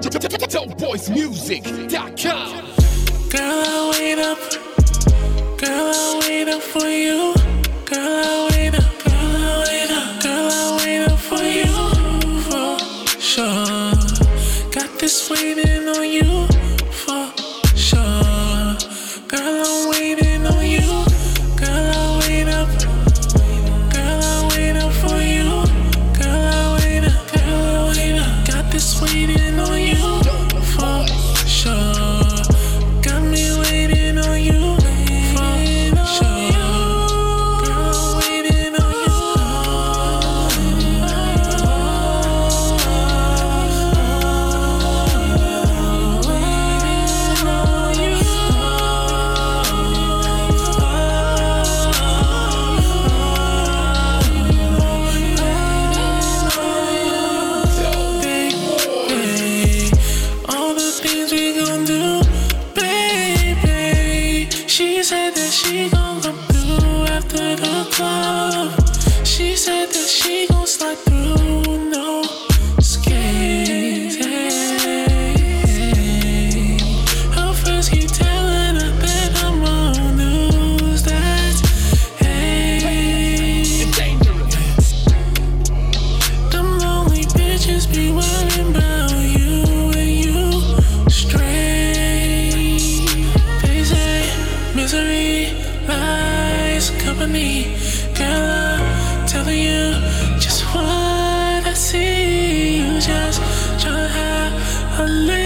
DopeBoysMusic.com. Girl, I wait up. Girl, I wait up for you. Girl, I wait up. Girl, I wait up. Girl, I wait up for you. For sure. Got this waiting on you. She said that she gon' come through after the club. misery, lies, company. Girl, I'm telling you just what I see. You just trying to hide a little.